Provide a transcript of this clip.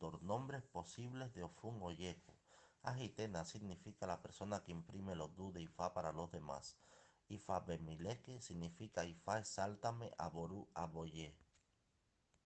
Nombres posibles de Ofun Oyeku. Agitena significa la persona que imprime los du de Ifá para los demás. Ifá Bemileke significa Ifá exáltame, Aboru Aboye.